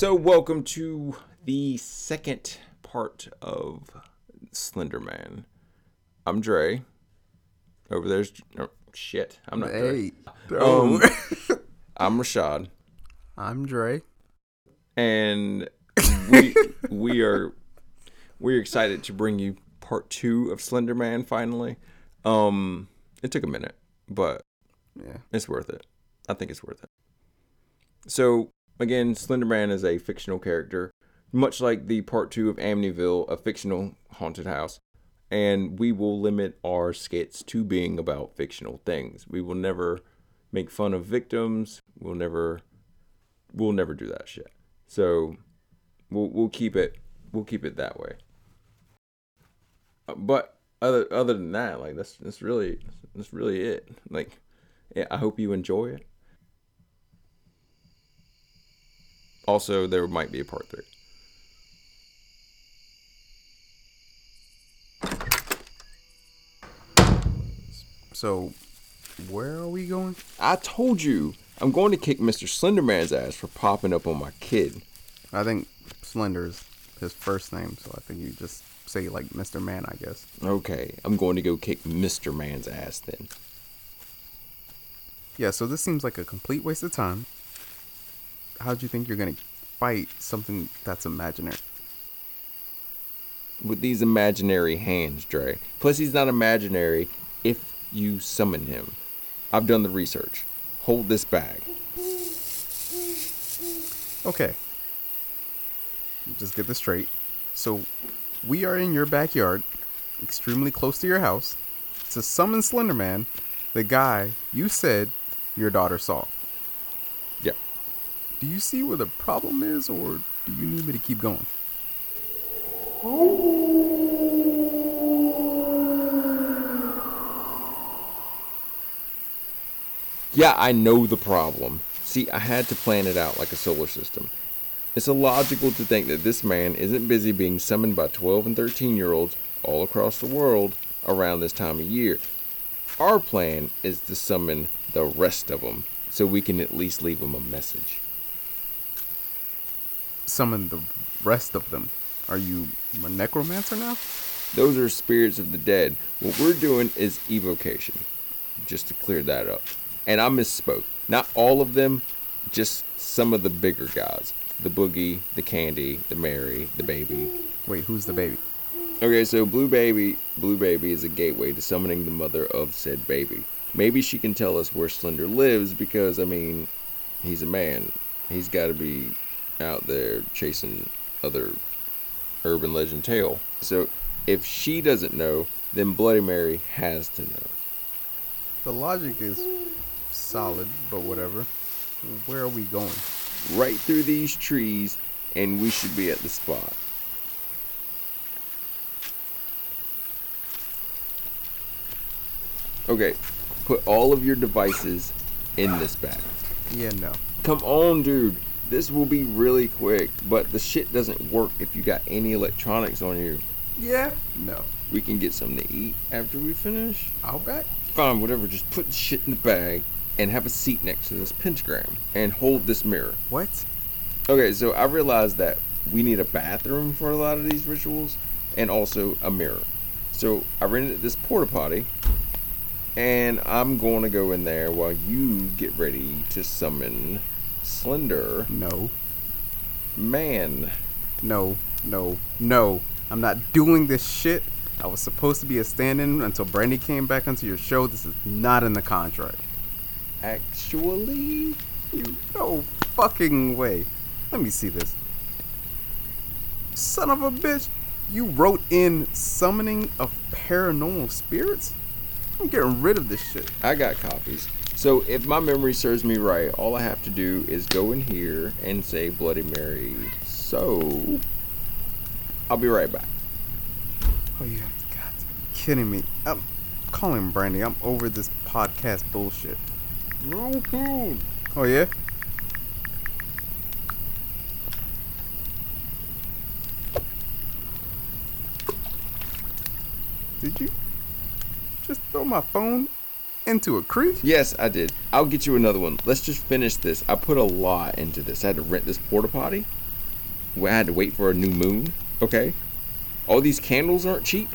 So, welcome to the second part of Slenderman. I'm Dre. Over there's oh, shit. I'm not. Dre. Um, I'm Rashad, I'm Dre. and we we are we're excited to bring you part two of Slenderman Finally, um, it took a minute, but Yeah. it's worth it. I think it's worth it. So again, Slender Man is a fictional character, much like the part two of Amityville, a fictional haunted house. And we will limit our skits to being about fictional things. We will never make fun of victims. We'll never we'll never do that shit. So we'll we'll keep it we'll keep it that way. But other other than that, like that's that's really that's really it. Like yeah, I hope you enjoy it. Also, there might be a part three. So, where are we going? I told you, I'm going to kick Mr. Slenderman's ass for popping up on my kid. I think Slender is his first name, so I think you just say like Mr. Man, I guess. Okay, I'm going to go kick Mr. Man's ass then. Yeah, so this seems like a complete waste of time. How do you think you're gonna fight something that's imaginary? With these imaginary hands, Dre. Plus, he's not imaginary if you summon him. I've done the research. Hold this bag. Okay. Just get this straight. So, we are in your backyard, extremely close to your house, to summon Slenderman, the guy you said your daughter saw. Do you see where the problem is, or do you need me to keep going? Yeah, I know the problem. See, I had to plan it out like a solar system. It's illogical to think that this man isn't busy being summoned by 12 and 13 year olds all across the world around this time of year. Our plan is to summon the rest of them so we can at least leave them a message. Summon the rest of them. Are you a necromancer now? Those are spirits of the dead. What we're doing is evocation, just to clear that up. And I misspoke. Not all of them, just some of the bigger guys. The Boogie, the Candy, the Mary, the Baby. Wait, who's the baby? Okay, so Blue Baby, Blue Baby is a gateway to summoning the mother of said baby. Maybe she can tell us where Slender lives because I mean, he's a man. He's got to be out there chasing other urban legend tale. So if she doesn't know, then Bloody Mary has to know. The logic is solid, but whatever. Where are we going? Right through these trees, and we should be at the spot. Okay, put all of your devices in this bag. Yeah, no. Come on, dude. This will be really quick, but the shit doesn't work if you got any electronics on you. Yeah, no. We can get something to eat after we finish. I'll bet. Fine, whatever. Just put the shit in the bag and have a seat next to this pentagram and hold this mirror. What? Okay, so I realized that we need a bathroom for a lot of these rituals and also a mirror. So I rented this porta potty and I'm going to go in there while you get ready to summon Slender No. Man. No. No. No. I'm not doing this shit. I was supposed to be a stand-in until Brandy came back onto your show. This is not in the contract. Actually, You no fucking way. Let me see this. Son of a bitch. You wrote in summoning of paranormal spirits? I'm getting rid of this shit. I got copies. So if my memory serves me right, all I have to do is go in here and say Bloody Mary. So I'll be right back. Oh, you have to be kidding me. I'm calling Brandy. I'm over this podcast bullshit. Oh, yeah? Did you just throw my phone into a creek? Yes, I did. I'll get you another one. Let's just finish this. I put a lot into this. I had to rent this porta potty. I had to wait for a new moon. Okay, all these candles aren't cheap.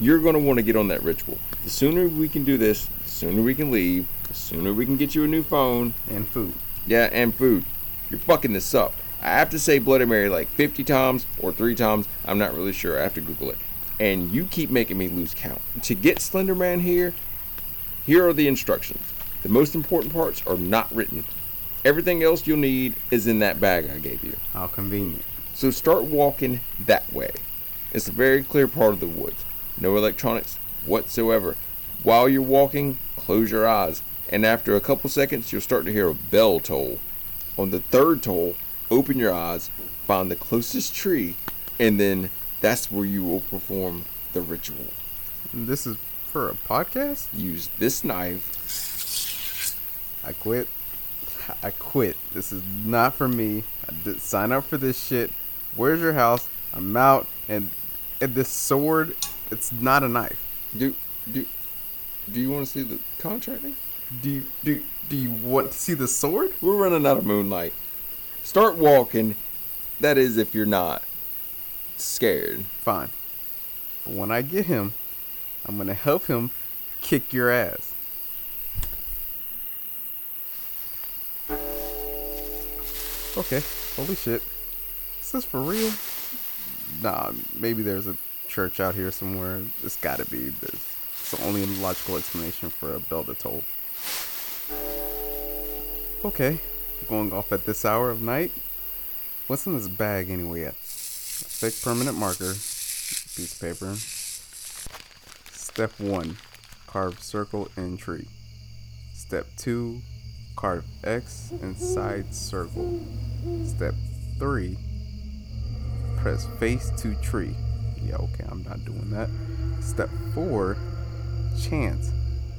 You're gonna want to get on that ritual. The sooner we can do this, the sooner we can leave. The sooner we can get you a new phone. And food. Yeah, and food. You're fucking this up. I have to say Bloody Mary like 50 times or three times. I'm not really sure. I have to Google it. And you keep making me lose count. To get Slender Man here, here are the instructions. The most important parts are not written. Everything else you'll need is in that bag I gave you. How convenient. So start walking that way. It's a very clear part of the woods. No electronics whatsoever. While you're walking, close your eyes. And after a couple seconds, you'll start to hear a bell toll. On the third toll, open your eyes, find the closest tree, and then that's where you will perform the ritual. This is for a podcast? Use this knife. I quit. I quit. This is not for me. I did sign up for this shit. Where's your house? I'm out. And and this sword, it's not a knife. Do do do you want to see the contracting? Do you do do you want to see the sword? We're running out of moonlight. Start walking. That is, if you're not scared. Fine. But when I get him, I'm gonna help him kick your ass. Okay, holy shit. Is this for real? Nah, maybe there's a church out here somewhere. It's gotta be. There's, it's the only logical explanation for a bell to toll. Okay, going off at this hour of night. What's in this bag anyway? A thick permanent marker, piece of paper. Step one, carve circle in tree. Step two, carve X inside circle. Step three, press face to tree. Yeah, okay, I'm not doing that. Step four, chant.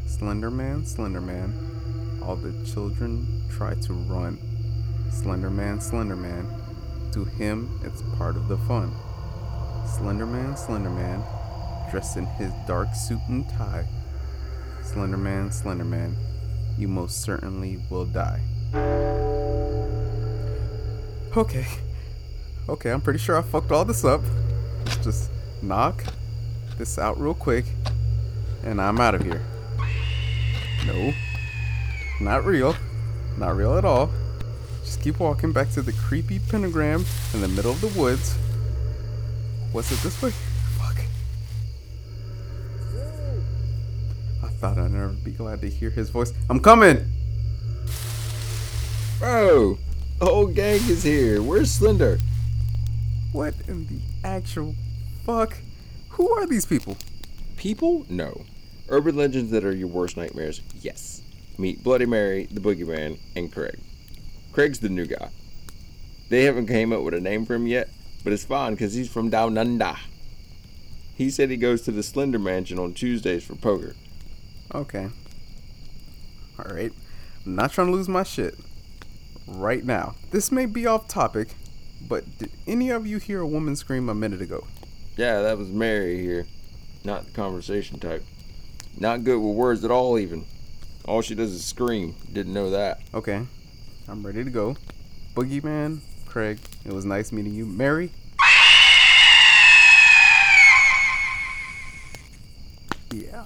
Slenderman, Slenderman. All the children try to run. Slenderman, Slenderman. To him, it's part of the fun. Slenderman, Slenderman, dressed in his dark suit and tie. Slenderman, Slenderman, you most certainly will die. Okay. Okay, I'm pretty sure I fucked all this up. Let's just knock this out real quick, and I'm out of here. No. Not real. Not real at all. Just keep walking back to the creepy pentagram in the middle of the woods. Was it this way? Thought I'd never be glad to hear his voice. I'm coming! Bro, the whole gang is here. Where's Slender? What in the actual fuck? Who are these people? People? No. Urban legends that are your worst nightmares? Yes. Meet Bloody Mary, the Boogeyman, and Craig. Craig's the new guy. They haven't came up with a name for him yet, but it's fine because he's from Down Under. He said he goes to the Slender Mansion on Tuesdays for poker. Okay. Alright. I'm not trying to lose my shit. Right now. This may be off topic, but did any of you hear a woman scream a minute ago? Yeah, that was Mary here. Not the conversation type. Not good with words at all, even. All she does is scream. Didn't know that. Okay. I'm ready to go. Boogeyman, Craig, it was nice meeting you. Mary? Yeah.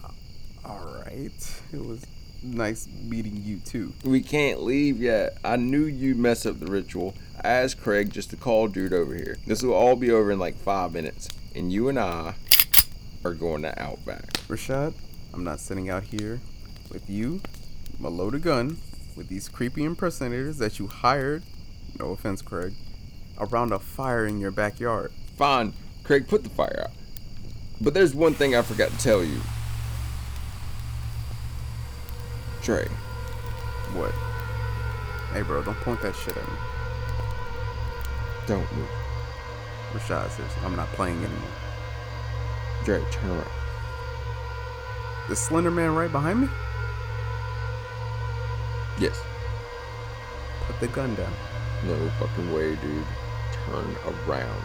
Alright. It was nice meeting you too. We can't leave yet. I knew you'd mess up the ritual. I asked Craig just to call dude over here. This will all be over in like five minutes. And you and I are going to Outback. Rashad, I'm not sitting out here with you, a loaded gun, with these creepy impersonators that you hired, no offense, Craig, around a fire in your backyard. Fine. Craig, put the fire out. But there's one thing I forgot to tell you. Trey, What? Hey, bro, don't point that shit at me. don't move. Rashad says, I'm not playing anymore. Dre, turn around. The Slender Man right behind me? Yes. Put the gun down. No fucking way, dude. Turn around.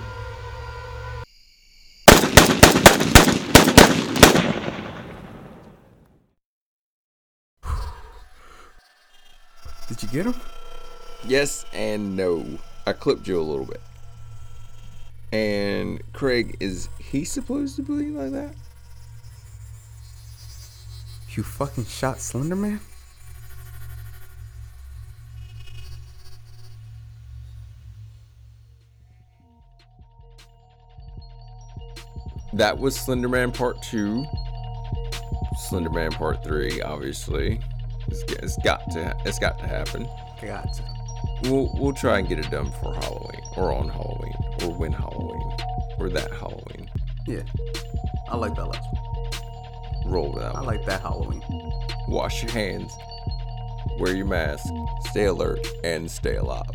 Did you get him? Yes and no. I clipped you a little bit. And Craig, is he supposed to believe like that? You fucking shot Slenderman? That was Slenderman Part 2. Slenderman Part 3, obviously. It's, it's got to it's got to happen. Got to. We'll we'll try and get it done before Halloween or on Halloween or when Halloween or that Halloween. Yeah. I like that last one. Roll with that I one. like that Halloween. Wash your hands. Wear your mask. Stay alert and stay alive.